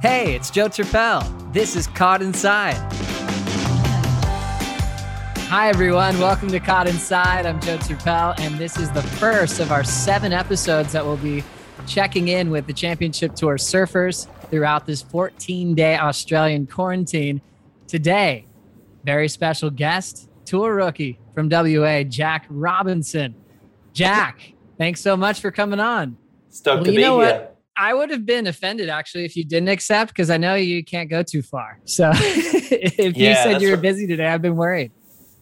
Hey, it's Joe Turpel. This is Caught Inside. Hi, everyone. Welcome to Caught Inside. I'm Joe Turpel, and this is the first of our seven episodes that will be checking in with the Championship Tour surfers throughout this 14 day Australian quarantine. Today, very special guest, tour rookie from WA, Jack Robinson. Jack, thanks so much for coming on. Stoked well, to be here. What? I would have been offended actually if you didn't accept because I know you can't go too far. So if yeah, you said you were right. busy today, I've been worried.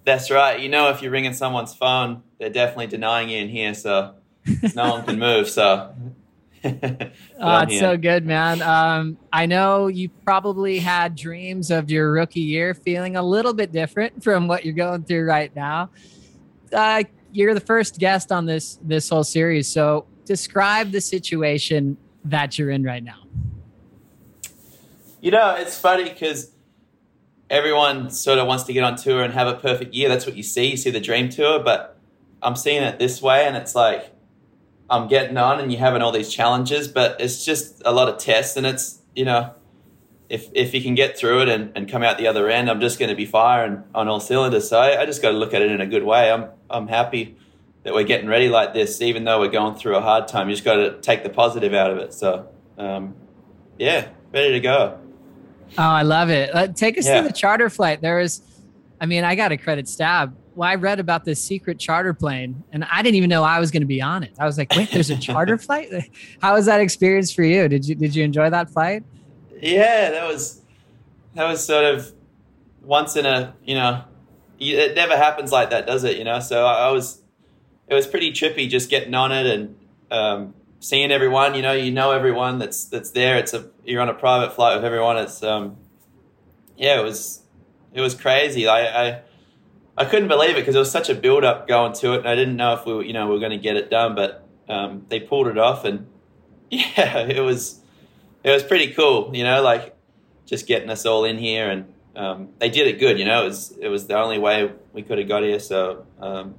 That's right. You know, if you're ringing someone's phone, they're definitely denying you in here, so no one can move. So oh, it's so good, man. Um, I know you probably had dreams of your rookie year feeling a little bit different from what you're going through right now. Uh, you're the first guest on this this whole series, so describe the situation that you're in right now. You know, it's funny because everyone sort of wants to get on tour and have a perfect year. That's what you see. You see the dream tour, but I'm seeing it this way, and it's like I'm getting on, and you're having all these challenges, but it's just a lot of tests, and it's you know, if if you can get through it and, and come out the other end, I'm just going to be firing on all cylinders. So I, I just got to look at it in a good way. I'm I'm happy that we're getting ready like this, even though we're going through a hard time. You just got to take the positive out of it. So um, yeah, ready to go. Oh, I love it. Uh, take us yeah. through the charter flight. There was, I mean, I got a credit Stab well, I read about this secret charter plane and I didn't even know I was going to be on it. I was like, wait, there's a charter flight? How was that experience for you? Did you, did you enjoy that flight? Yeah, that was, that was sort of once in a, you know, it never happens like that, does it? You know? So I, was, it was pretty trippy just getting on it and, um, seeing everyone, you know, you know, everyone that's, that's there. It's a, you're on a private flight with everyone. It's, um, yeah, it was, it was crazy. I, I, I couldn't believe it because it was such a build up going to it, and I didn't know if we, were, you know, we were going to get it done, but um, they pulled it off, and yeah, it was it was pretty cool, you know, like just getting us all in here, and um, they did it good, you know. It was it was the only way we could have got here, so um,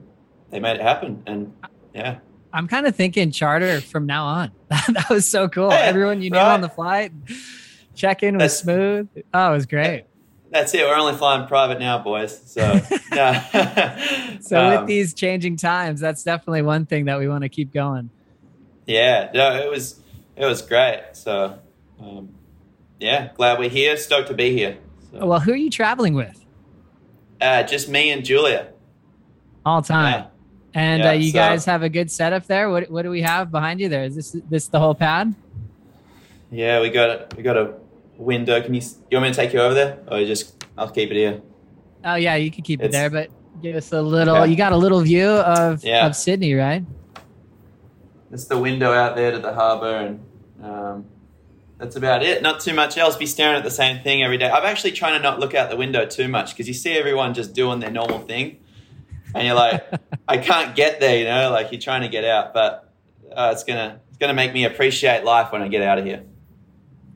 they made it happen, and yeah. I'm kind of thinking charter from now on. that was so cool. Yeah, Everyone you knew on the flight, check in was smooth. Oh, it was great. That's it. We're only flying private now, boys. So, yeah. so um, with these changing times, that's definitely one thing that we want to keep going. Yeah, no, it was it was great. So, um, yeah, glad we're here. Stoked to be here. So. Well, who are you traveling with? Uh, just me and Julia. All time. Yeah. And yeah, uh, you so, guys have a good setup there. What what do we have behind you there? Is this this the whole pad? Yeah, we got we got a window. Can you you want me to take you over there, or just I'll keep it here? Oh yeah, you can keep it's, it there, but give us a little. Okay. You got a little view of yeah. of Sydney, right? That's the window out there to the harbour, and um, that's about it. Not too much else. Be staring at the same thing every day. I'm actually trying to not look out the window too much because you see everyone just doing their normal thing, and you're like, I can't get there. You know, like you're trying to get out, but uh, it's gonna it's gonna make me appreciate life when I get out of here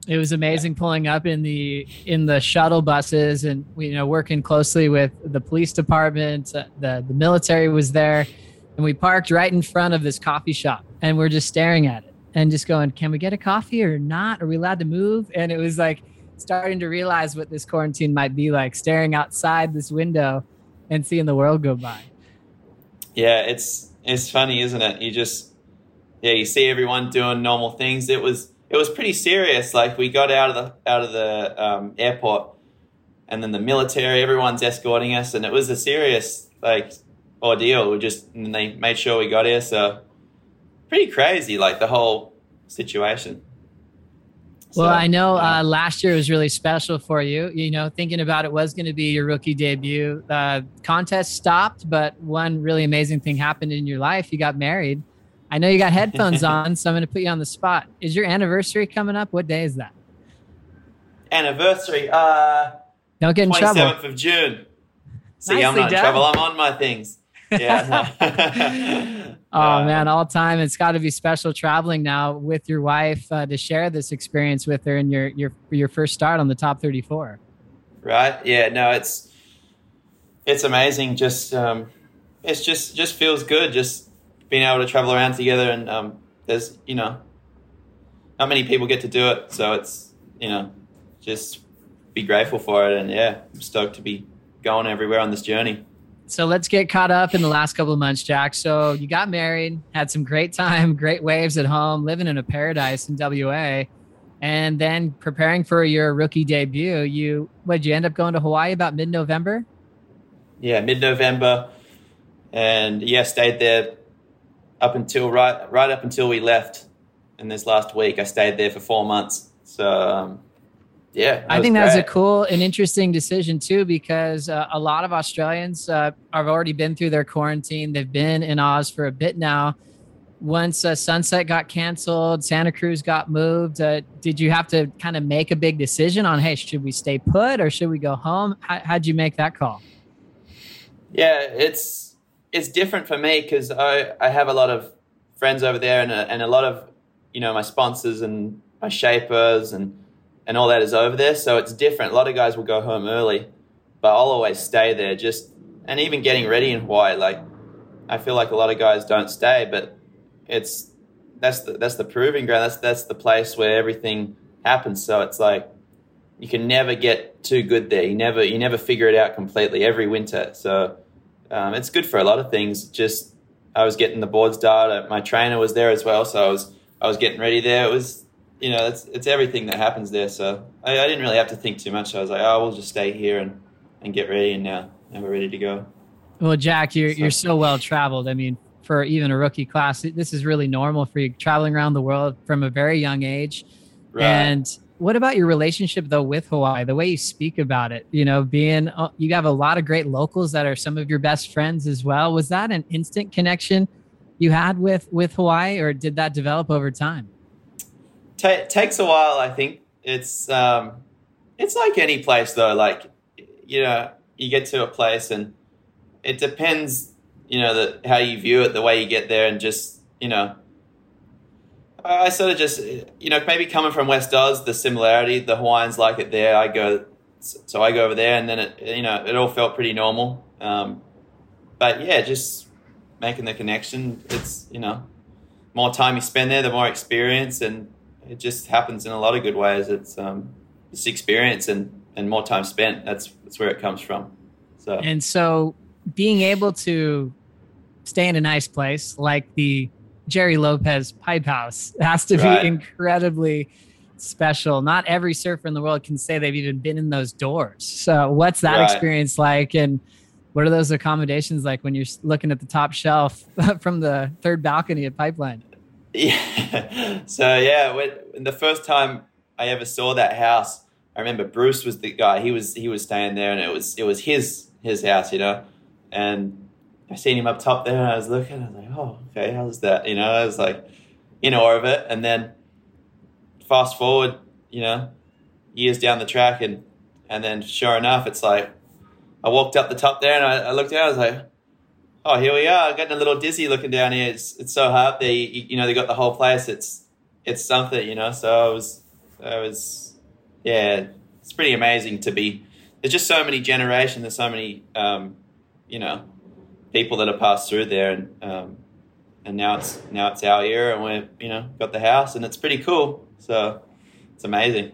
it was amazing pulling up in the in the shuttle buses and you know working closely with the police department uh, the the military was there and we parked right in front of this coffee shop and we're just staring at it and just going can we get a coffee or not are we allowed to move and it was like starting to realize what this quarantine might be like staring outside this window and seeing the world go by yeah it's it's funny isn't it you just yeah you see everyone doing normal things it was it was pretty serious. Like we got out of the out of the um, airport, and then the military, everyone's escorting us, and it was a serious like ordeal. We just and they made sure we got here. So pretty crazy, like the whole situation. Well, so, I know uh, last year was really special for you. You know, thinking about it was going to be your rookie debut. Uh, contest stopped, but one really amazing thing happened in your life. You got married. I know you got headphones on, so I'm going to put you on the spot. Is your anniversary coming up? What day is that? Anniversary. Uh, Don't get in 27th trouble. 27th of June. See, Nicely I'm not done. in trouble. I'm on my things. Yeah. oh man, all time. It's got to be special traveling now with your wife uh, to share this experience with her and your your your first start on the top 34. Right. Yeah. No, it's it's amazing. Just um, it's just just feels good. Just being able to travel around together and um, there's you know not many people get to do it so it's you know, just be grateful for it. And yeah, I'm stoked to be going everywhere on this journey. So let's get caught up in the last couple of months, Jack. So you got married, had some great time, great waves at home, living in a paradise in WA, and then preparing for your rookie debut. You, what did you end up going to Hawaii about mid November? Yeah, mid November, and yeah, stayed there up until right right up until we left in this last week. I stayed there for four months. So um, yeah, I think that was a cool and interesting decision too, because uh, a lot of Australians uh, have already been through their quarantine. They've been in Oz for a bit now. Once uh, Sunset got canceled, Santa Cruz got moved. Uh, did you have to kind of make a big decision on, hey, should we stay put or should we go home? How, how'd you make that call? Yeah, it's it's different for me because I, I have a lot of friends over there and a, and a lot of you know my sponsors and my shapers and and all that is over there. So it's different. A lot of guys will go home early, but I'll always stay there. Just and even getting ready in Hawaii, like I feel like a lot of guys don't stay, but it's that's the that's the proving ground. That's that's the place where everything happens. So it's like you can never get too good there. You never you never figure it out completely every winter. So um, it's good for a lot of things. Just I was getting the boards data. My trainer was there as well, so I was I was getting ready there. It was you know, it's it's everything that happens there. So I, I, didn't really have to think too much. I was like, oh, we'll just stay here and, and get ready, and now now we're ready to go. Well, Jack, you're so. you're so well traveled. I mean, for even a rookie class, this is really normal for you traveling around the world from a very young age. Right. And what about your relationship though with Hawaii? The way you speak about it, you know, being uh, you have a lot of great locals that are some of your best friends as well. Was that an instant connection you had with with Hawaii, or did that develop over time? Takes a while, I think. It's um, it's like any place though. Like you know, you get to a place and it depends, you know, the, how you view it, the way you get there, and just you know. I sort of just, you know, maybe coming from West Oz, the similarity, the Hawaiians like it there. I go, so I go over there, and then it, you know, it all felt pretty normal. Um, but yeah, just making the connection. It's you know, more time you spend there, the more experience, and it just happens in a lot of good ways. It's um, it's experience and and more time spent. That's that's where it comes from. So and so being able to stay in a nice place like the Gerry Lopez Pipe House has to right. be incredibly special. Not every surfer in the world can say they've even been in those doors. So what's that right. experience like and what are those accommodations like when you're looking at the top shelf from the third balcony at Pipeline? Yeah. So yeah, when, the first time I ever saw that house, I remember Bruce was the guy. He was he was staying there, and it was it was his his house, you know. And I seen him up top there, and I was looking. I was like, oh, okay, how's that? You know, I was like in awe of it. And then fast forward, you know, years down the track, and and then sure enough, it's like I walked up the top there, and I, I looked down. I was like oh, here we are, getting a little dizzy looking down here. It's it's so hard. They you know they got the whole place. It's it's something, you know. So I was I was yeah, it's pretty amazing to be. There's just so many generations. There's so many um, you know people that have passed through there, and um, and now it's now it's our era, and we're you know got the house, and it's pretty cool. So it's amazing.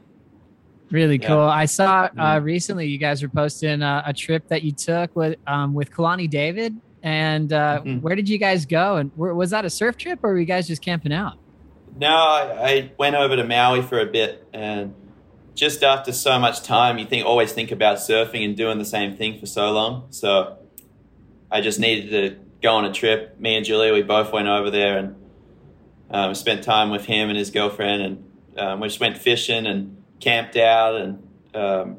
Really cool. Yeah. I saw uh, mm-hmm. recently you guys were posting uh, a trip that you took with um, with Kalani David and uh, mm-hmm. where did you guys go? And were, was that a surf trip, or were you guys just camping out? No, I, I, went over to Maui for a bit, and just after so much time, you think always think about surfing and doing the same thing for so long. So I just needed to go on a trip. Me and Julia, we both went over there and um, spent time with him and his girlfriend, and um, we just went fishing and camped out, and um,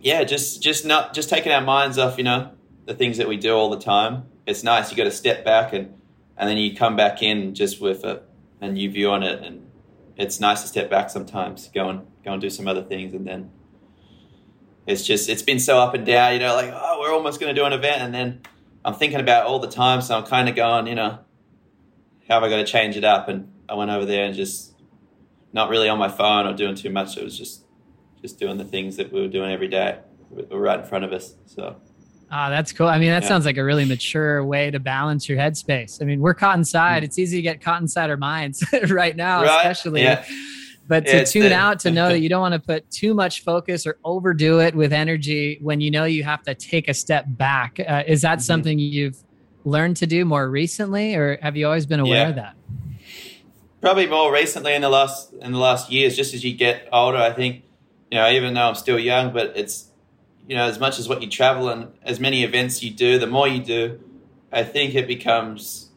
yeah, just just not just taking our minds off, you know, the things that we do all the time. It's nice. You got to step back and and then you come back in just with a, a new view on it. And it's nice to step back sometimes, go and go and do some other things, and then it's just it's been so up and down. You know, like oh, we're almost going to do an event, and then I'm thinking about all the time. So I'm kind of going, you know, how have I got to change it up? And I went over there and just not really on my phone or doing too much. It was just just doing the things that we were doing every day, right in front of us. So. Ah, that's cool. I mean, that yeah. sounds like a really mature way to balance your headspace. I mean, we're caught inside. Mm. It's easy to get caught inside our minds right now, right? especially. Yeah. but to tune the, out to know that you don't want to put too much focus or overdo it with energy when you know you have to take a step back uh, is that mm-hmm. something you've learned to do more recently or have you always been aware yeah. of that probably more recently in the last in the last years just as you get older i think you know even though i'm still young but it's you know as much as what you travel and as many events you do the more you do i think it becomes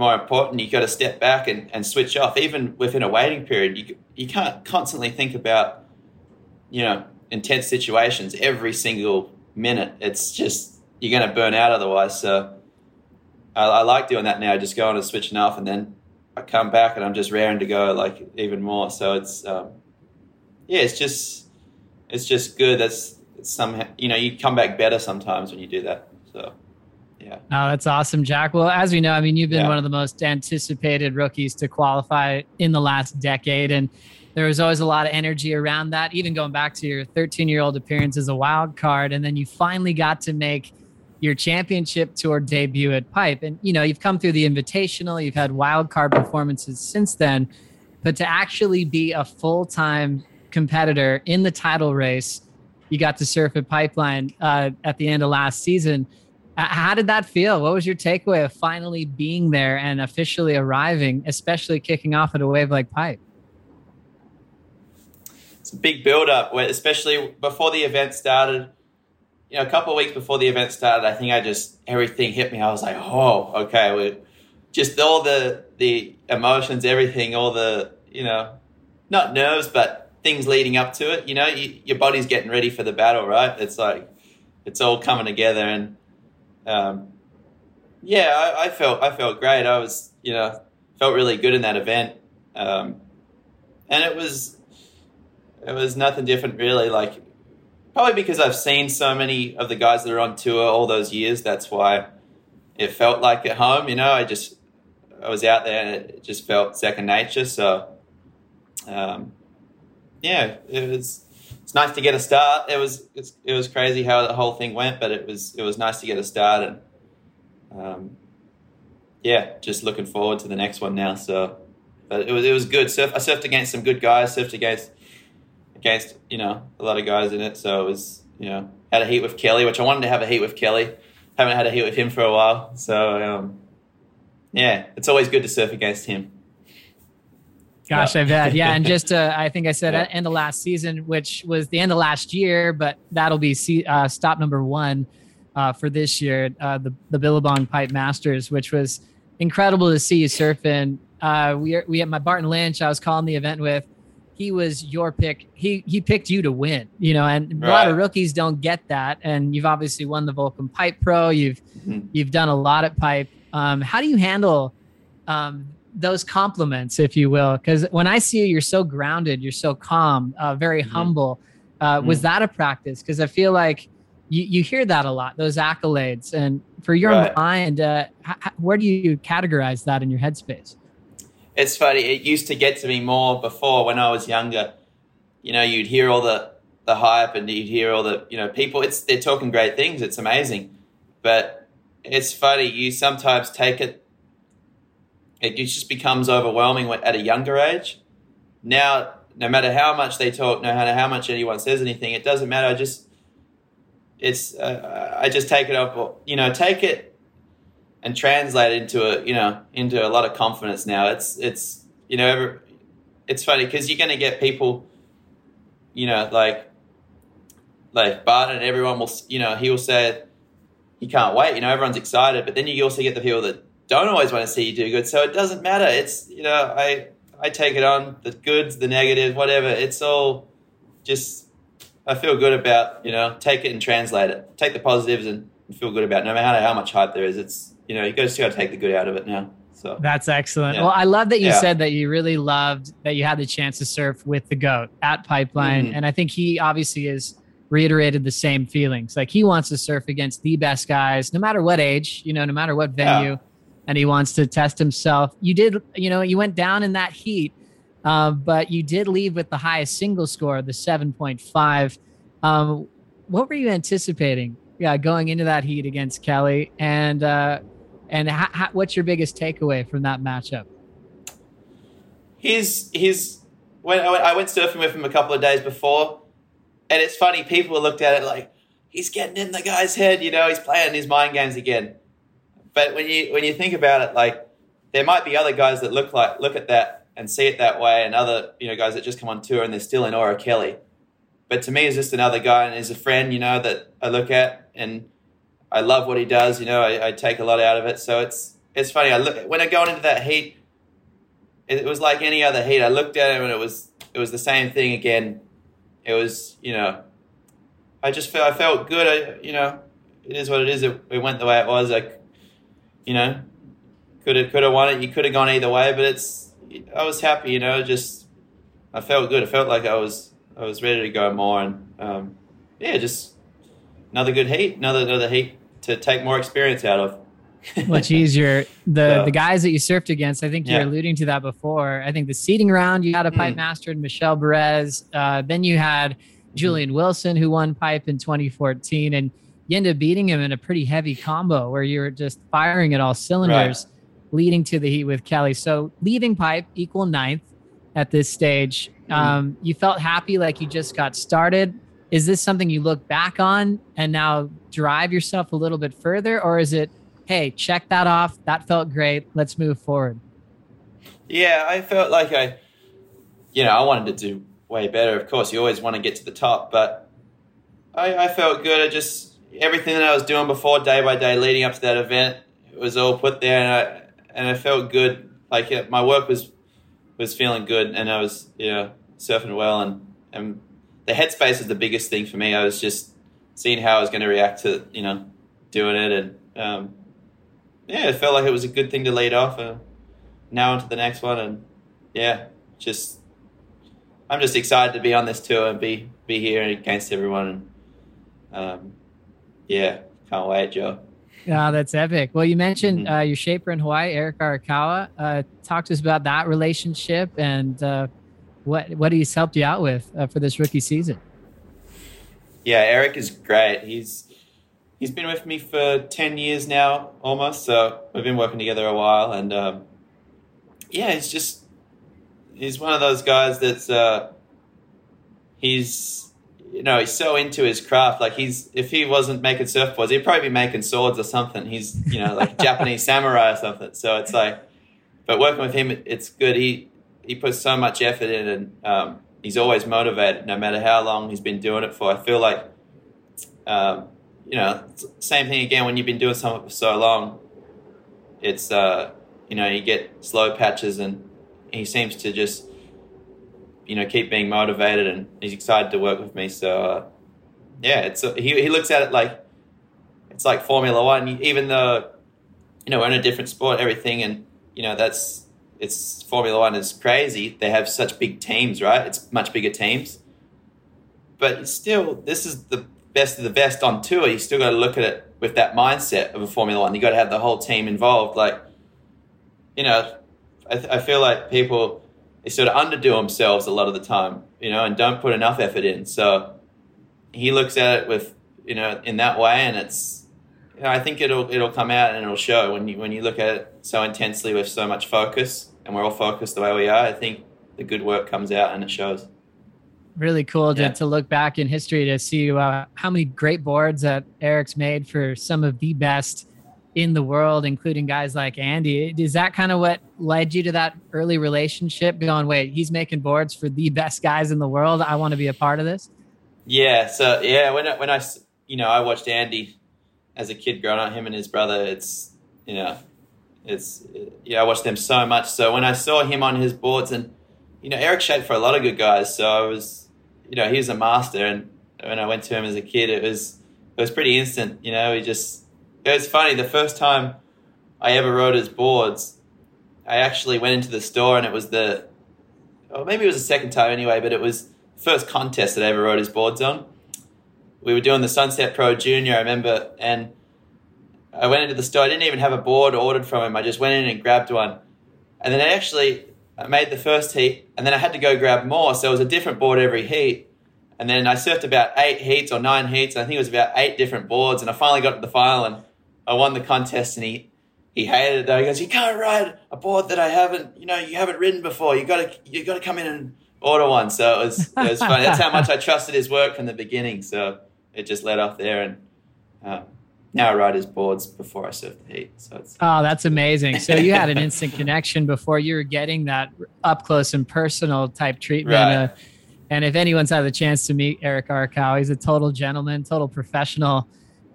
more important. You've got to step back and, and switch off. Even within a waiting period, you you can't constantly think about you know intense situations every single minute. It's just you're going to burn out otherwise. So I, I, like doing that now. Just going and switching off, and then I come back and I'm just raring to go, like even more. So it's um, yeah, it's just it's just good. That's somehow you know you come back better sometimes when you do that. So. Yeah. Oh, that's awesome, Jack. Well, as we know, I mean, you've been yeah. one of the most anticipated rookies to qualify in the last decade. And there was always a lot of energy around that, even going back to your 13 year old appearance as a wild card. And then you finally got to make your championship tour debut at Pipe. And, you know, you've come through the invitational, you've had wild card performances since then. But to actually be a full time competitor in the title race, you got to surf at Pipeline uh, at the end of last season how did that feel? What was your takeaway of finally being there and officially arriving, especially kicking off at a wave like Pipe? It's a big build up, especially before the event started. You know, a couple of weeks before the event started, I think I just everything hit me. I was like, "Oh, okay." We just all the the emotions, everything, all the you know, not nerves, but things leading up to it. You know, you, your body's getting ready for the battle, right? It's like it's all coming together, and um, yeah, I, I, felt I felt great. I was you know felt really good in that event, um, and it was it was nothing different really. Like probably because I've seen so many of the guys that are on tour all those years. That's why it felt like at home. You know, I just I was out there and it just felt second nature. So um, yeah, it was it's nice to get a start. It was it was crazy how the whole thing went, but it was it was nice to get a start and um, yeah, just looking forward to the next one now. So, but it was it was good. Surf, I surfed against some good guys. Surfed against against you know a lot of guys in it. So it was you know had a heat with Kelly, which I wanted to have a heat with Kelly. Haven't had a heat with him for a while. So um, yeah, it's always good to surf against him. Gosh, I've had yeah, and just uh, I think I said yeah. end of last season, which was the end of last year, but that'll be uh, stop number one uh, for this year, uh, the the Billabong Pipe Masters, which was incredible to see you surfing. Uh, we we had my Barton Lynch, I was calling the event with. He was your pick. He he picked you to win, you know, and right. a lot of rookies don't get that. And you've obviously won the Volcom Pipe Pro. You've mm-hmm. you've done a lot at Pipe. Um, how do you handle um, those compliments, if you will, because when I see you, you're so grounded, you're so calm, uh, very mm-hmm. humble. Uh, mm-hmm. Was that a practice? Because I feel like you, you hear that a lot, those accolades. And for your right. mind, uh, h- where do you categorize that in your headspace? It's funny. It used to get to me more before when I was younger. You know, you'd hear all the, the hype and you'd hear all the, you know, people, it's, they're talking great things. It's amazing. But it's funny. You sometimes take it it just becomes overwhelming at a younger age. Now, no matter how much they talk, no matter how much anyone says anything, it doesn't matter. I just, it's, uh, I just take it up, you know, take it and translate it into a, you know, into a lot of confidence now. It's, it's, you know, it's funny because you're going to get people, you know, like, like Barton everyone will, you know, he will say, he can't wait. You know, everyone's excited, but then you also get the people that don't always want to see you do good. So it doesn't matter. It's you know I I take it on the goods, the negative, whatever. It's all just I feel good about you know take it and translate it. Take the positives and feel good about it. no matter how much hype there is. It's you know you got to take the good out of it now. So that's excellent. Yeah. Well, I love that you yeah. said that you really loved that you had the chance to surf with the goat at Pipeline, mm-hmm. and I think he obviously is reiterated the same feelings. Like he wants to surf against the best guys, no matter what age, you know, no matter what venue. Yeah and he wants to test himself. You did, you know, you went down in that heat, uh, but you did leave with the highest single score, the 7.5. Um, what were you anticipating? Yeah, going into that heat against Kelly, and uh, and ha- ha- what's your biggest takeaway from that matchup? His his when I went, I went surfing with him a couple of days before, and it's funny. People looked at it like he's getting in the guy's head. You know, he's playing his mind games again. But when you when you think about it, like there might be other guys that look like look at that and see it that way, and other you know guys that just come on tour and they're still in of Kelly. But to me, he's just another guy and he's a friend, you know, that I look at and I love what he does. You know, I, I take a lot out of it. So it's it's funny. I look when I go into that heat, it, was like any other heat. I looked at him and it was it was the same thing again. It was you know, I just felt I felt good. I you know, it is what it is. It, it went the way it was. Like, you know, could have could have won it. You could have gone either way, but it's I was happy. You know, just I felt good. I felt like I was I was ready to go more and um, yeah, just another good heat, another another heat to take more experience out of. much easier. The so, the guys that you surfed against, I think you're yeah. alluding to that before. I think the seeding round, you had a pipe mm. master in Michel Bourez. Uh, then you had Julian Wilson, who won pipe in 2014, and you ended up beating him in a pretty heavy combo where you were just firing at all cylinders, right. leading to the heat with Kelly. So leaving pipe equal ninth at this stage. Mm. Um, you felt happy, like you just got started. Is this something you look back on and now drive yourself a little bit further, or is it? hey, check that off. That felt great. Let's move forward. Yeah, I felt like I, you know, I wanted to do way better. Of course, you always want to get to the top, but I, I felt good. I just everything that I was doing before, day by day, leading up to that event, it was all put there, and I and I felt good. Like yeah, my work was was feeling good, and I was you know surfing well, and and the headspace is the biggest thing for me. I was just seeing how I was going to react to you know doing it, and um, yeah, it felt like it was a good thing to lead off. and now onto the next one, and yeah, just I'm just excited to be on this tour and be be here against everyone. And um, yeah, can't wait, Joe. Yeah, that's epic. Well, you mentioned mm-hmm. uh, your shaper in Hawaii, Eric Arakawa. Uh, talk to us about that relationship and uh, what what he's helped you out with uh, for this rookie season. Yeah, Eric is great. He's he's been with me for 10 years now almost so we've been working together a while and um, yeah he's just he's one of those guys that's uh, he's you know he's so into his craft like he's if he wasn't making surfboards he'd probably be making swords or something. He's you know like japanese samurai or something. So it's like but working with him it's good. He he puts so much effort in and um, he's always motivated no matter how long he's been doing it for. I feel like um, you know, same thing again when you've been doing something for so long. It's uh, you know, you get slow patches, and he seems to just, you know, keep being motivated, and he's excited to work with me. So, uh, yeah, it's uh, he he looks at it like it's like Formula One, even though you know we're in a different sport, everything, and you know that's it's Formula One is crazy. They have such big teams, right? It's much bigger teams, but still, this is the best of the best on tour, you still got to look at it with that mindset of a Formula One. You got to have the whole team involved. Like, you know, I, th- I feel like people they sort of underdo themselves a lot of the time, you know, and don't put enough effort in. So he looks at it with, you know, in that way, and it's, you know, I think it'll it'll come out and it'll show when you when you look at it so intensely with so much focus, and we're all focused the way we are. I think the good work comes out and it shows really cool to, to look back in history to see uh, how many great boards that Eric's made for some of the best in the world, including guys like Andy. Is that kind of what led you to that early relationship? Going, wait, he's making boards for the best guys in the world. I want to be a part of this. Yeah. So yeah, when I, when I you know I watched Andy as a kid growing up, him and his brother. It's you know, it's yeah, I watched them so much. So when I saw him on his boards and you know, Eric shaped for a lot of good guys. So I was, you know, he was a master. And when I went to him as a kid, it was, it was pretty instant. You know, he just, it was funny. The first time I ever rode his boards, I actually went into the store and it was the, or maybe it was the second time anyway, but it was first contest that I ever rode his boards on. We were doing the Sunset Pro Junior, I remember, and I went into the store. I didn't even have a board ordered from him. I just went in and grabbed one. And then I actually I made the first heat, and then I had to go grab more. So it was a different board every heat. And then I surfed about eight heats or nine heats. I think it was about eight different boards. And I finally got to the final and I won the contest. And he, he hated it. Though. He goes, "You can't ride a board that I haven't, you know, you haven't ridden before. You got to, you got to come in and order one. So it was it was funny. That's how much I trusted his work from the beginning. So it just led off there, and uh, now I ride his boards before I surf the heat. So it's oh, that's amazing. So you had an instant connection before you were getting that up close and personal type treatment. Right. Uh, and if anyone's had the chance to meet Eric Arakawa, he's a total gentleman, total professional,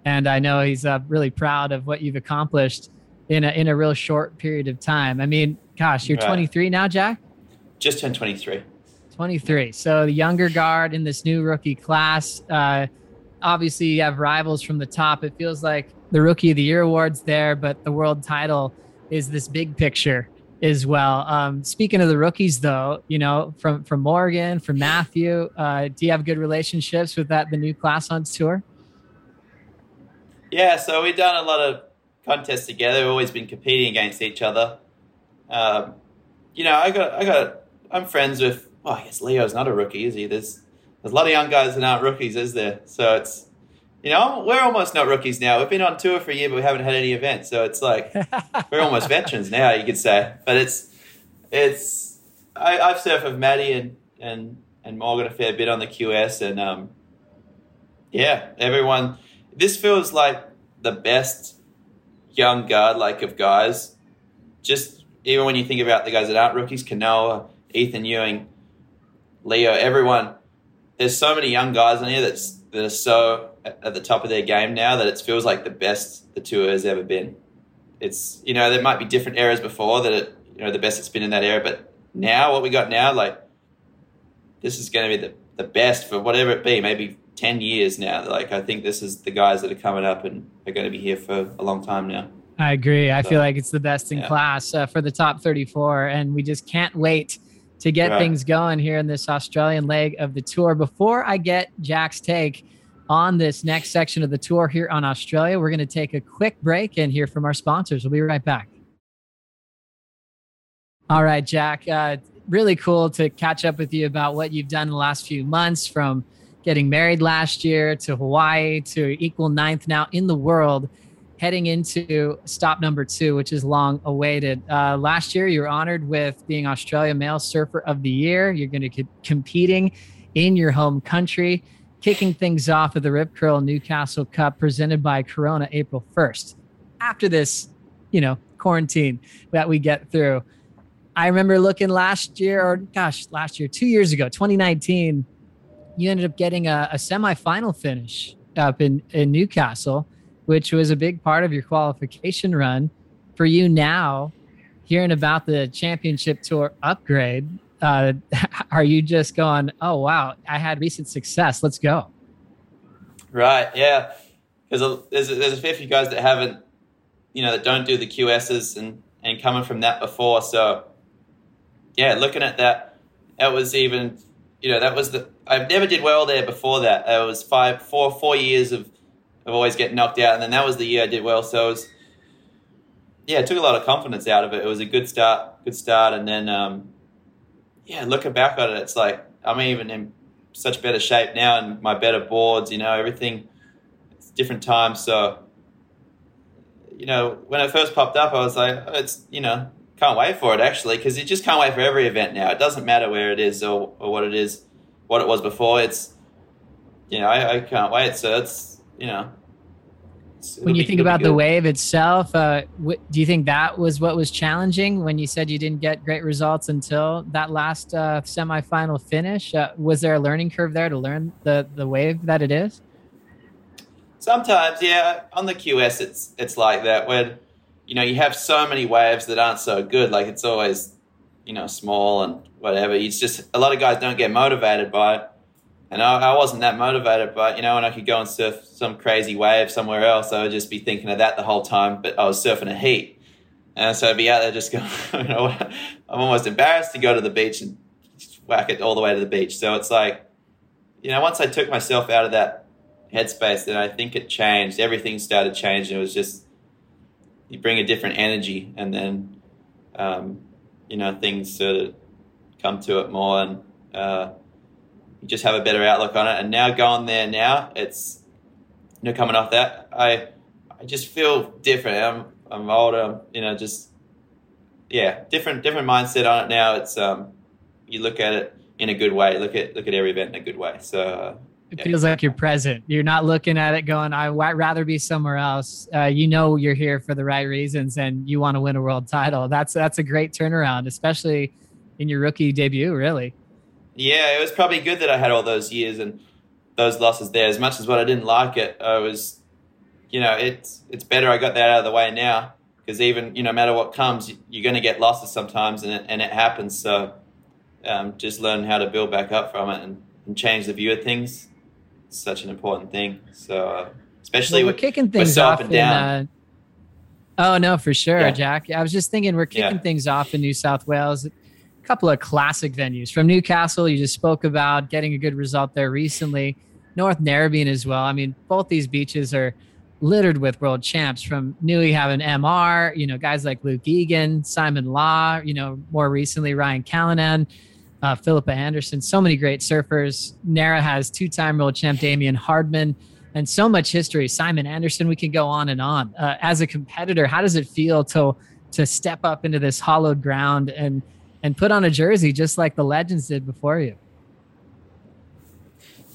and I know he's uh, really proud of what you've accomplished in a in a real short period of time. I mean, gosh, you're Right. 23 now, Jack. just turned 23. 23. So the younger guard in this new rookie class. Uh, obviously, you have rivals from the top. It feels like the Rookie of the Year award's there, but the world title is this big picture as well. Um, speaking of the rookies, though, you know, from from Morgan, from Matthew, uh, do you have good relationships with that the new class on tour? Yeah, so we've done a lot of contests together. We've always been competing against each other. Um, you know, I got, I got, I'm friends with. Well, I guess Leo's not a rookie, is he? There's, there's a lot of young guys that aren't rookies, is there? So it's, you know, we're almost not rookies now. We've been on tour for a year, but we haven't had any events. So it's like we're almost veterans now, you could say. But it's, it's. I, I've surfed with Maddie and and and Morgan a fair bit on the QS, and um, yeah, everyone. This feels like the best young guard like of guys. Just even when you think about the guys that aren't rookies, Kanoa, Ethan Ewing, Leo, everyone. There's so many young guys on here that's that are so at the top of their game now that it feels like the best the tour has ever been. It's you know there might be different eras before that it you know the best it's been in that era, but now what we got now like this is going to be the, the best for whatever it be, maybe 10 years now. Like, I think this is the guys that are coming up and are going to be here for a long time now. I agree. I So, feel like it's the best in yeah. class uh, for the top 34, and we just can't wait to get Right. things going here in this Australian leg of the tour. Before I get Jack's take on this next section of the tour here on Australia, we're going to take a quick break and hear from our sponsors. We'll be right back. All right, Jack. Uh, really cool to catch up with you about what you've done in the last few months from getting married last year to Hawaii to equal ninth now in the world heading into stop number two, which is long awaited. Uh, last year, you were honored with being Australia Male Surfer of the Year. You're going to keep competing in your home country, kicking things off at the Rip Curl Newcastle Cup presented by Corona April 1st. After this, you know, quarantine that we get through. I remember looking last year, or gosh, last year, two years ago, 2019, you ended up getting a, a semifinal finish up in, in Newcastle which was a big part of your qualification run. For you now, hearing about the championship tour upgrade, uh, are you just going, oh, wow, I had recent success. Let's go? Right. Yeah. Because there's a, there's a fair few guys that haven't, you know, that don't do the QSs and, and coming from that before. So, yeah, looking at that, that was even, you know, that was the, I never did well there before that. It was five, four, four years of, of always getting knocked out. And then that was the year I did well. So it was, yeah, it took a lot of confidence out of it. It was a good start, good start. And then, um, yeah, looking back on it, it's like, I'm even in such better shape now and my better boards, you know, everything, it's different times. So, you know, when it first popped up, I was like, oh, it's, you know, can't wait for it actually, because you just can't wait for every event now. It doesn't matter where it is or, or what it is, what it was before. It's, you know, I, I can't wait. So it's, you know, it's- When you be- think about the wave itself, uh, wh- do you think that was what was challenging when you said you didn't get great results until that last uh, semifinal finish? Uh, was there a learning curve there to learn the, the wave that it is? Sometimes, yeah, on the QS, it's it's like that when you know you have so many waves that aren't so good. Like it's always you know small and whatever. It's just a lot of guys don't get motivated by it, and I, I wasn't that motivated. But you know, when I could go and surf some crazy wave somewhere else, I would just be thinking of that the whole time. But I was surfing a heat, and so I'd be out there just going. You know, I'm almost embarrassed to go to the beach and whack it all the way to the beach. So it's like, you know, once I took myself out of that headspace, then I think it changed. Everything started changing. It was just you bring a different energy, and then um, you know things sort of come to it more, and uh, you just have a better outlook on it. And now going there now, it's you know coming off that, I I just feel different. I'm I'm older. You know, just yeah, different different mindset on it now. It's um, you look at it in a good way. Look at look at every event in a good way. So uh, it feels like you're present. You're not looking at it going, I'd rather be somewhere else. Uh, you know you're here for the right reasons and you want to win a world title. That's that's a great turnaround, especially in your rookie debut, really. Yeah, it was probably good that I had all those years and those losses there. As much as what I didn't like it, I was, you know, it's it's better I got that out of the way now because even you know, no matter what comes, you're going to get losses sometimes, and it, and it happens. So um, just learn how to build back up from it and, and change the view of things such an important thing. So, uh, especially well, we're with, kicking things so off and down. In, uh, oh no, for sure, Yeah. Jack. I was just thinking we're kicking Yeah. things off in New South Wales. Couple of classic venues from Newcastle. You just spoke about getting a good result there recently. North Narrabeen as well. I mean, both these beaches are littered with world champs. From Newey having MR, you know, guys like Luke Egan, Simon Law. You know, more recently Ryan Callinan uh, Philippa Anderson, so many great surfers. Nara has two time world champ Damien Hardman, and so much history. Simon Anderson, we can go on and on. Uh, as a competitor, how does it feel to to step up into this hollowed ground and and put on a jersey just like the legends did before you?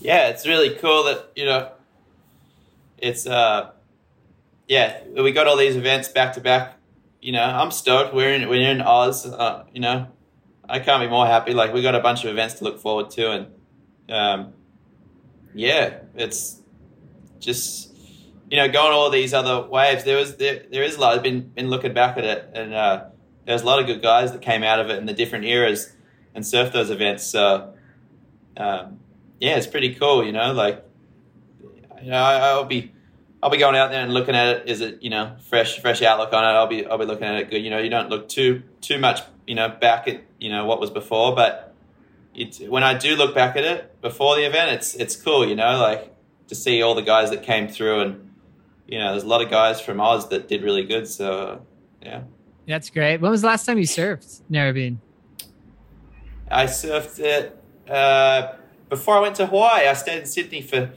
yeah, it's really cool that you know, it's uh, yeah, we got all these events back to back. You know, I'm stoked. We're in we're in Oz. Uh, you know, I can't be more happy. Like we got a bunch of events to look forward to, and um, yeah, it's just you know going all these other waves. There was there, there is a lot. I've been been looking back at it, and uh, there's a lot of good guys that came out of it in the different eras and surfed those events. So um, yeah, it's pretty cool. You know, like you know, I, I'll be. I'll be going out there and looking at it. Is it you know fresh fresh outlook on it? I'll be I'll be looking at it good. You know, you don't look too too much you know back at you know what was before, but when I do look back at it before the event, it's it's cool. You know, like to see all the guys that came through, and you know, there's a lot of guys from Oz that did really good. So yeah, That's great. When was the last time you surfed Narrabeen? I surfed it uh, before I went to Hawaii. I stayed in Sydney for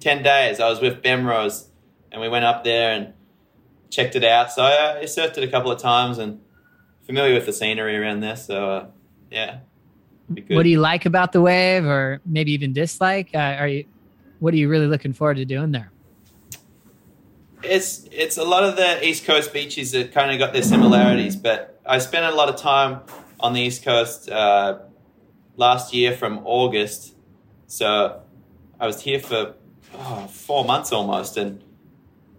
ten days. I was with Bemrose, and we went up there and checked it out. So I, I surfed it a couple of times and familiar with the scenery around there. So uh, yeah. What do you like about the wave, or maybe even dislike? Uh, are you? What are you really looking forward to doing there? It's it's a lot of the East Coast beaches that kind of got their similarities, but I spent a lot of time on the East Coast uh, last year from August, so I was here for oh, four months almost, and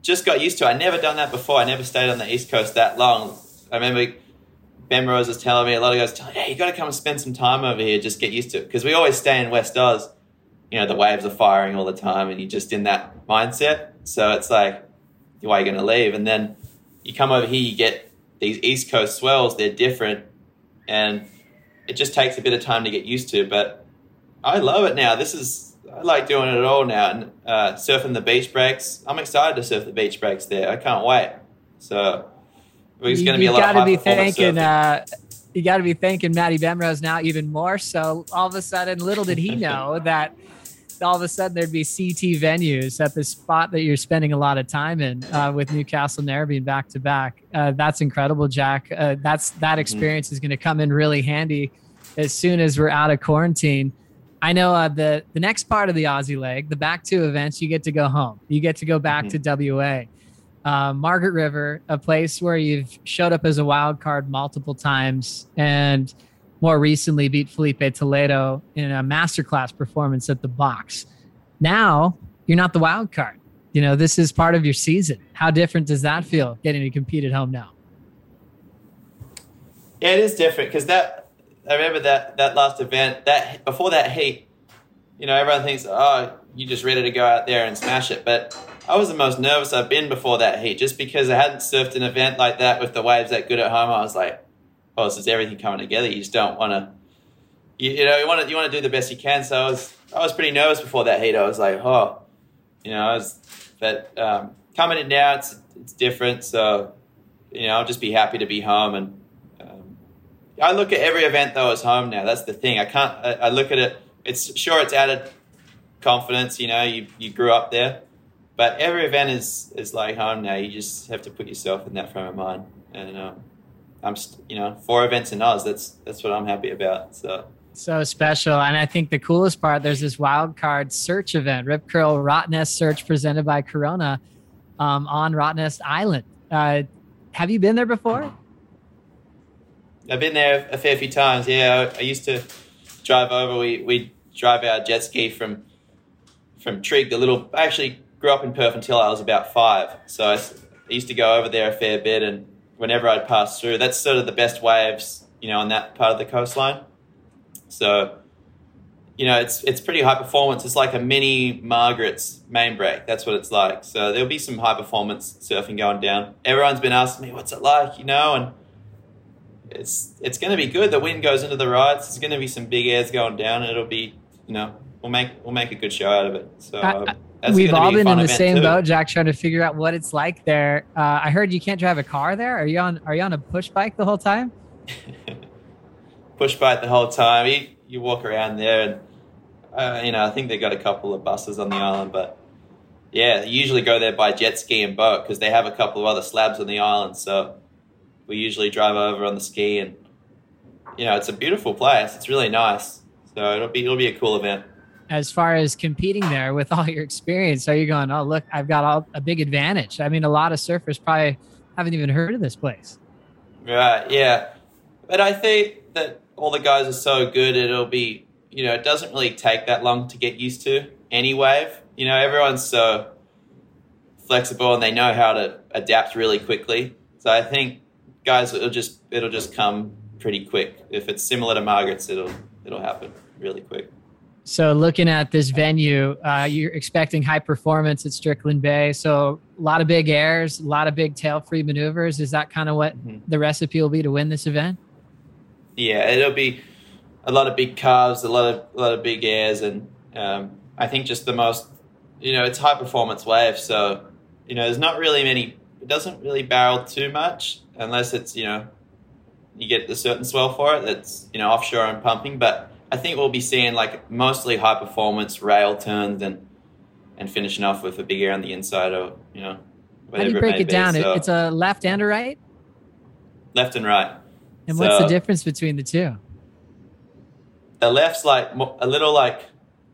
just got used to. it. I never done that before. I never stayed on the East Coast that long. I remember Bemrose was telling me a lot of guys, telling, "Hey, you got to come and spend some time over here. Just get used to it." Because we always stay in West Oz. You know, the waves are firing all the time, and you're just in that mindset. So it's like, why are you going to leave? And then you come over here, you get these East Coast swells. They're different, and it just takes a bit of time to get used to. But I love it now. This is I like doing it all now, and uh, surfing the beach breaks. I'm excited to surf the beach breaks there. I can't wait. So there's going to be a lot you of gotta be performance thanking. surfing. Uh, you got to be thanking Matty Bemrose now even more. So all of a sudden, little did he know that all of a sudden there'd be CT venues at the spot that you're spending a lot of time in uh, with Newcastle and Narrabeen back to back. Uh, That's incredible, Jack. Uh, that's Mm-hmm. that experience is going to come in really handy as soon as we're out of quarantine. I know uh, the the next part of the Aussie leg, the back two events, you get to go home. You get to go back Mhm. to WA. Uh, Margaret River, a place where you've showed up as a wild card multiple times, and more recently beat Filipe Toledo in a masterclass performance at the box. Now you're not the wild card. You know, this is part of your season. How different does that feel getting to compete at home now? Yeah, it is different because that I remember that that last event that before that heat, you know, everyone thinks, oh, you just ready to go out there and smash it. But I was the most nervous I've been before that heat, just because I hadn't surfed an event like that with the waves that good at home. I was like, oh, this is everything coming together. You just don't want to, you, you know, you want to you want to do the best you can. So I was I was pretty nervous before that heat. I was like, oh, you know, I was, but um, coming in now, it's it's different. So you know, I'll just be happy to be home and. Um, I look at every event though as home now. That's the thing. I can't. I, I look at it. It's sure it's added confidence. You know, you you grew up there, but every event is is like home now. You just have to put yourself in that frame of mind. And um, I'm, you know, four events in Oz. That's that's what I'm happy about. So So special. And I think the coolest part, there's this wild card search event, Rip Curl Rottnest Search presented by Corona um, on Rottnest Island. Uh, have you been there before? I've been there a fair few times. Yeah, I, I used to drive over. We we drive our jet ski from from Trigg, the little. I actually grew up in Perth until I was about five, so I, I used to go over there a fair bit. And whenever I'd pass through, that's sort of the best waves, you know, on that part of the coastline. So, you know, it's it's pretty high performance. It's like a mini Margaret's main break. That's what it's like. So there'll be some high performance surfing going down. Everyone's been asking me, "What's it like?" You know, and it's it's going to be good. The wind goes into the rides. There's going to be some big airs going down, and it'll be you know we'll make we'll make a good show out of it. So I, we've all be been in the same too. boat, Jack, trying to figure out what it's like there. Uh, I heard you can't drive a car there. Are you on Are you on a push bike the whole time? push bike the whole time. You, you walk around there, and uh, you know I think they got a couple of buses on the island, but yeah, they usually go there by jet ski and boat because they have a couple of other slabs on the island. So we usually drive over on the ski, and you know it's a beautiful place. It's really nice. So it'll be it'll be a cool event. As far as competing there with all your experience, are you going? Oh, look, I've got all, a big advantage. I mean, a lot of surfers probably haven't even heard of this place. Right. Yeah. But I think that all the guys are so good. It'll be you know it doesn't really take that long to get used to any wave. You know, everyone's so flexible and they know how to adapt really quickly. So I think guys, it'll just it'll just come pretty quick. If it's similar to Margaret's, it'll it'll happen really quick. So, looking at this venue, uh, you're expecting high performance at Strickland Bay. So, a lot of big airs, a lot of big tail free maneuvers. Is that kind of what mm-hmm. the recipe will be to win this event? Yeah, it'll be a lot of big carves, a lot of a lot of big airs, and um, I think just the most, you know, it's high performance wave. So, you know, there's not really many. It doesn't really barrel too much unless it's you know you get the certain swell for it that's you know offshore and pumping. But I think we'll be seeing like mostly high performance rail turns and and finishing off with a big air on the inside or you know How do you break it, it down? So, it's a left and a right. Left and right. And so, what's the difference between the two? The left's like a little like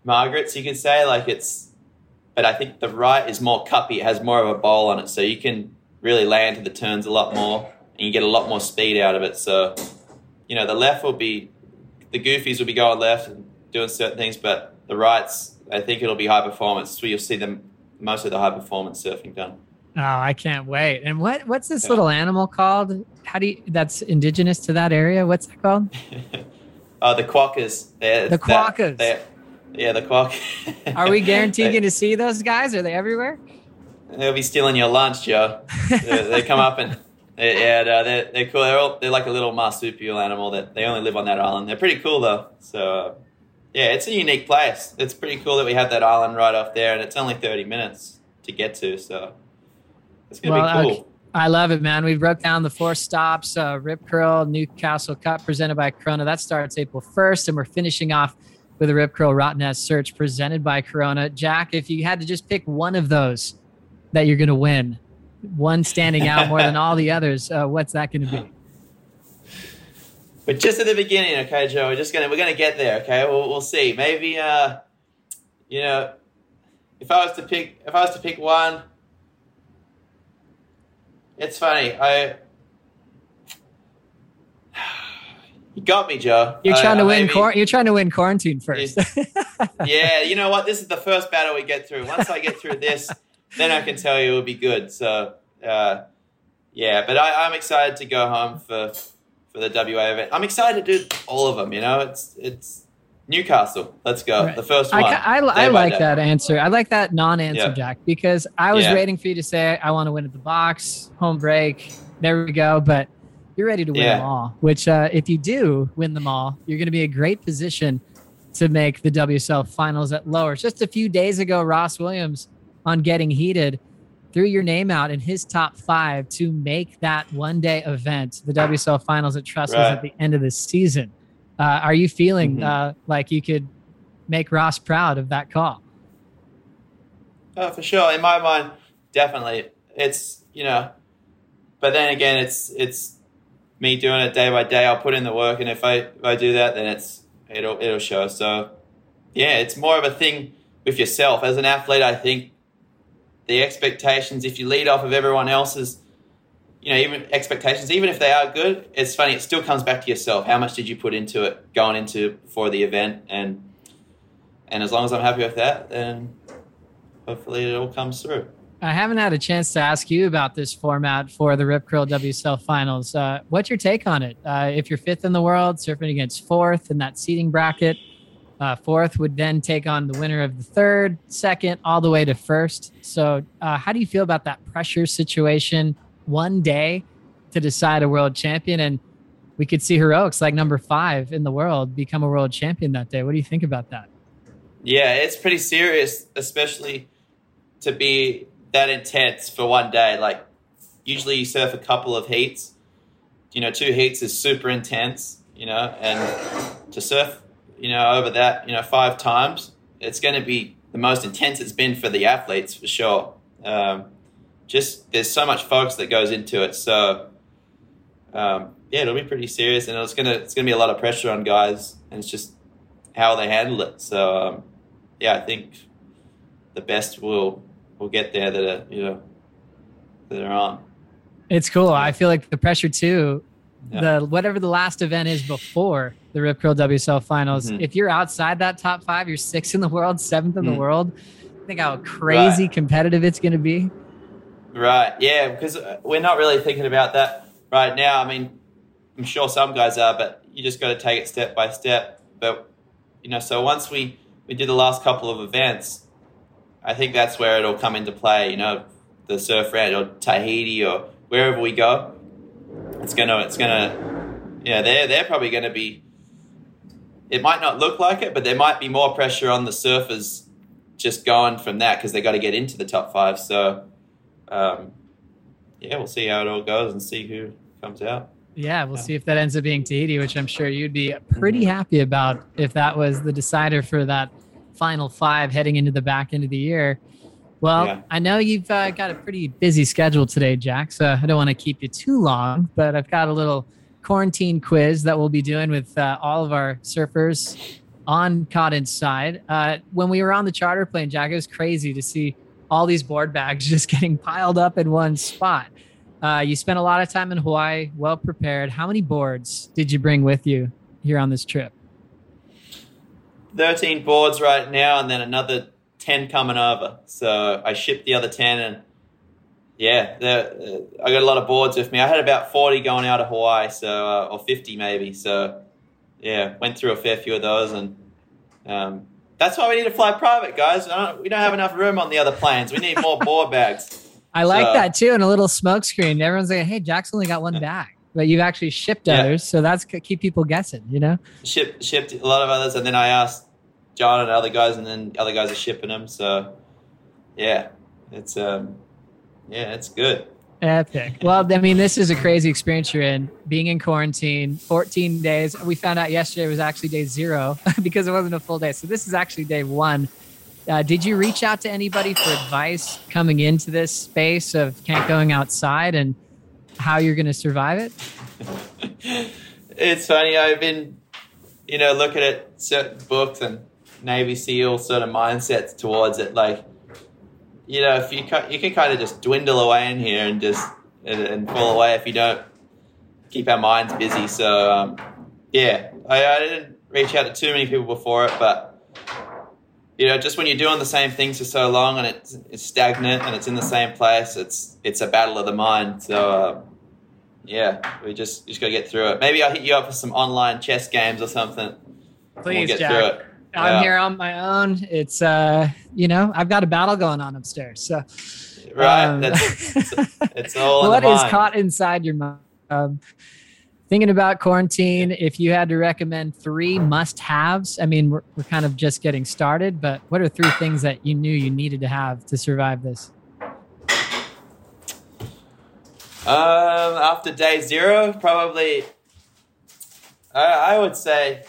Margaret's, you could say, like it's. But I think the right is more cuppy. It has more of a bowl on it, so you can really land to the turns a lot more and you get a lot more speed out of it. So, you know, the left will be, the goofies will be going left and doing certain things, but the rights, I think it'll be high performance. So you'll see them most of the high performance surfing done. Oh, I can't wait! And what what's this yeah. little animal called? How do you? That's indigenous to that area. What's that called? oh, the quokkas. They're, the quokkas. They're, yeah, the quack. Are we guaranteed to see those guys? Are they everywhere? They'll be stealing your lunch, Joe. they come up and yeah, no, they're, they're cool. They're, all, they're like a little marsupial animal that they only live on that island. They're pretty cool though. So yeah, it's a unique place. It's pretty cool that we have that island right off there, and it's only thirty minutes to get to. So it's gonna well, be cool. Okay. I love it, man. We broke down the four stops: uh, Rip Curl, Newcastle Cup, presented by Corona. That starts April first, and we're finishing off with a Rip Curl Rottnest Search presented by Corona. Jack, if you had to just pick one of those that you're going to win, one standing out more than all the others, uh, what's that going to be? But just at the beginning, okay, Joe. We're just gonna we're gonna get there. Okay, we'll we'll see. Maybe uh, you know, if I was to pick if I was to pick one, it's funny. I you got me, Joe. You're trying to win. Maybe, you're trying to win quarantine first. yeah, you know what? This is the first battle we get through. Once I get through this, then I can tell you it'll be good. So uh, yeah, but I, am excited to go home for for the WA event. I'm excited to do all of them. You know, it's it's Newcastle. Let's go. Right. The first one. I, I, I like that answer. I like that non-answer, yeah. Jack, because I was yeah. waiting for you to say I want to win at the box, home break. There we go. But you're ready to win yeah. them all. Which, uh, if you do win them all, you're going to be a great position to make the WSL finals at Lowers. Just a few days ago, Ross Williams on Getting Heated threw your name out in his top five to make that one day event, the WSL finals at Trestles right. at the end of the season. Uh, are you feeling mm-hmm. uh, like you could make Ross proud of that call? Oh, for sure. In my mind, definitely. It's, you know, but then again, it's, it's me doing it day by day. I'll put in the work. And if I, if I do that, then it's, it'll it'll show. So yeah, it's more of a thing with yourself as an athlete. I think the expectations, if you lead off of everyone else's, you know, even expectations, even if they are good, it's funny. It still comes back to yourself. How much did you put into it going into for the event, and and as long as I'm happy with that, then hopefully it all comes through. I haven't had a chance to ask you about this format for the Rip Curl WSL finals. Uh, what's your take on it? Uh, if you're fifth in the world, surfing against fourth in that seeding bracket, uh, fourth would then take on the winner of the third, second, all the way to first. So, uh, how do you feel about that pressure situation one day to decide a world champion? And we could see heroics like number five in the world become a world champion that day. What do you think about that? Yeah, it's pretty serious, especially to be that intense for one day. Like usually you surf a couple of heats. You know, two heats is super intense, you know, and to surf, you know, over that, you know, five times, it's going to be the most intense it's been for the athletes for sure. Um, just there's so much focus that goes into it. So um, yeah, it'll be pretty serious, and it's gonna it's gonna be a lot of pressure on guys, and it's just how they handle it. So um, yeah, I think the best will will get there that are you know that are on. It's cool. I feel like the pressure too. Yeah. The whatever the last event is before the Rip Curl WSL finals, mm-hmm. if you're outside that top five, you're sixth in the world, seventh in mm-hmm. the world. Think how crazy right. competitive it's going to be. Right. Yeah, because we're not really thinking about that right now. I mean, I'm sure some guys are, but you just got to take it step by step. But you know, so once we we did the last couple of events, I think that's where it'll come into play. You know, the Surf Ranch or Tahiti or wherever we go, it's gonna it's gonna yeah they're they're probably gonna be. It might not look like it, but there might be more pressure on the surfers just going from that because they got to get into the top five. So, um, yeah, we'll see how it all goes and see who comes out. Yeah, we'll yeah. see if that ends up being Tahiti, which I'm sure you'd be pretty mm-hmm. happy about if that was the decider for that final five heading into the back end of the year. Well, yeah. I know you've uh, got a pretty busy schedule today, Jack, so I don't want to keep you too long, but I've got a little quarantine quiz that we'll be doing with uh, all of our surfers on Caught Inside. Uh, when we were on the charter plane, Jack, it was crazy to see all these board bags just getting piled up in one spot. Uh, you spent a lot of time in Hawaii, well prepared. How many boards did you bring with you here on this trip? 13 boards right now and then another 10 coming over. So I shipped the other 10 and yeah, uh, I got a lot of boards with me. I had about 40 going out of Hawaii, so uh, or 50 maybe. So yeah, went through a fair few of those and um, that's why we need to fly private, guys. Don't, we don't have enough room on the other planes. We need more board bags. I like so, that too, and a little smoke screen. Everyone's like, "Hey, Jack's only got one bag." but you've actually shipped yeah. others, so that's keep people guessing. You know, shipped shipped a lot of others, and then I asked John and other guys, and then other guys are shipping them. So yeah, it's um, yeah, it's good. Epic. Well, I mean, this is a crazy experience you're in. Being in quarantine, 14 days. We found out yesterday was actually day zero because it wasn't a full day. So this is actually day one. Uh, did you reach out to anybody for advice coming into this space of can't going outside and how you're going to survive it? it's funny. I've been, you know, looking at certain books and Navy SEAL sort of mindsets towards it. Like, you know, if you you can kind of just dwindle away in here and just and, and fall away if you don't keep our minds busy. So, um, yeah, I, I didn't reach out to too many people before it, but you know, just when you're doing the same things for so long and it's, it's stagnant and it's in the same place, it's it's a battle of the mind. So, uh, yeah, we just just gotta get through it. Maybe I'll hit you up for some online chess games or something. Please, we'll Jack. I'm yeah. here on my own. It's uh, you know, I've got a battle going on upstairs. So, right, um, That's, it's, it's all. what is caught inside your mind? Um, thinking about quarantine, if you had to recommend three must-haves, I mean, we're, we're kind of just getting started, but what are three things that you knew you needed to have to survive this? Um, after day zero, probably, I, I would say,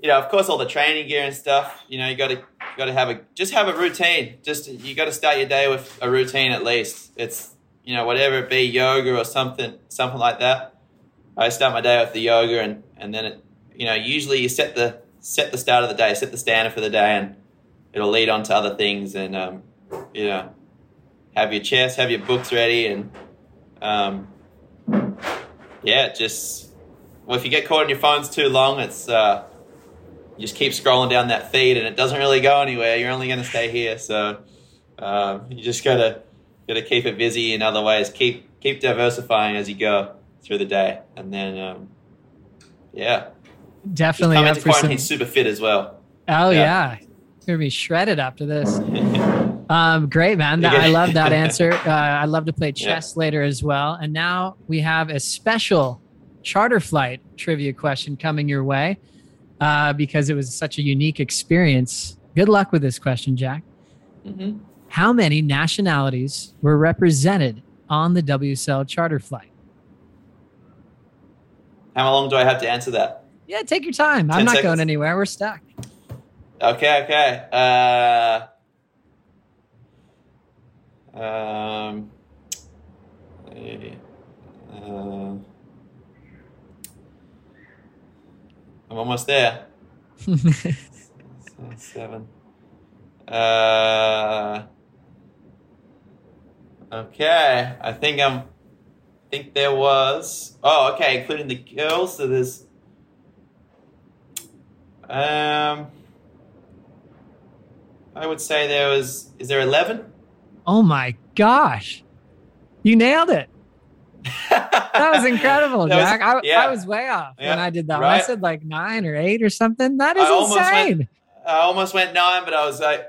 you know, of course, all the training gear and stuff. You know, you got to got to have a just have a routine. Just you got to start your day with a routine at least. It's you know whatever it be, yoga or something, something like that. I start my day with the yoga, and and then it, you know, usually you set the set the start of the day, set the standard for the day, and it'll lead on to other things. And um, you know, have your chest, have your books ready, and um, yeah, just well, if you get caught on your phones too long, it's uh, you just keep scrolling down that feed, and it doesn't really go anywhere. You're only going to stay here, so um, you just gotta gotta keep it busy in other ways. Keep keep diversifying as you go through the day, and then um, yeah, definitely come up into some. quarantine super fit as well. Oh yeah. Yeah. Gonna be shredded after this. Um, great, man. You're I love that answer. Uh, I love to play Yeah. chess later as well. And now we have a special charter flight trivia question coming your way uh, because it was such a unique experience. Good luck with this question, Jack. hmm How many nationalities were represented on the WSL charter flight? How long do I have to answer that? Yeah, take your time. I'm not seconds. going anywhere. We're stuck. Okay, okay. Uh, um, uh, I'm almost there. Seven. Uh, okay, I think I'm. I think there was. Oh, okay, including the girls. So there's. Um. I would say there was. Is there eleven? oh my gosh. You nailed it. That was incredible, That Jack. I, yeah. I was way off when I did that one. I said like nine or eight or something. That is I almost went- insane. I almost went nine, but I was like,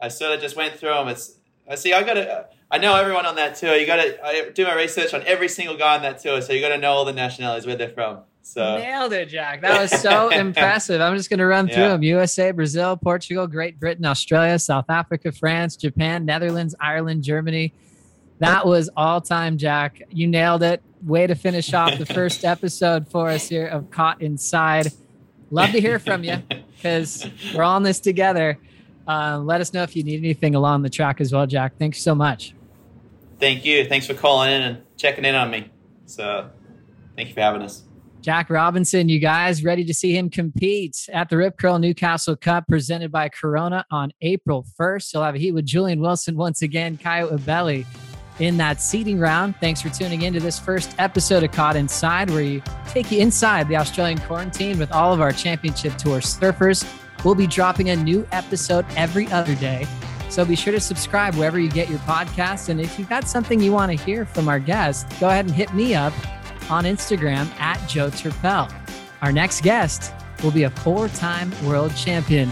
I sort of just went through them. It's. I see. I got to. I know everyone on that tour. You got to. I do my research on every single guy on that tour, so you got to know all the nationalities where they're from. So Nailed it, Jack. That was so impressive. I'm just going to run through Yeah. them USA, Brazil, Portugal, Great Britain, Australia, South Africa, France, Japan, Netherlands, Ireland, Germany. That was all time, Jack. You nailed it. Way to finish off the first episode for us here of Caught Inside. Love to hear from you because we're all in this together. Uh, let us know if you need anything along the track as well, Jack. Thanks so much. Thank you. Thanks for calling in and checking in on me. So, thank you for having us. Jack Robinson, you guys ready to see him compete at the Rip Curl Newcastle Cup presented by Corona on April 1st. He'll have a heat with Julian Wilson once again, Caio Ibelli in that seeding round. Thanks for tuning in to this first episode of Caught Inside, where we take you inside the Australian quarantine with all of our championship tour surfers. We'll be dropping a new episode every other day. So be sure to subscribe wherever you get your podcasts. And if you've got something you want to hear from our guest, go ahead and hit me up on Instagram at Joe Turpel. Our next guest will be a four time world champion.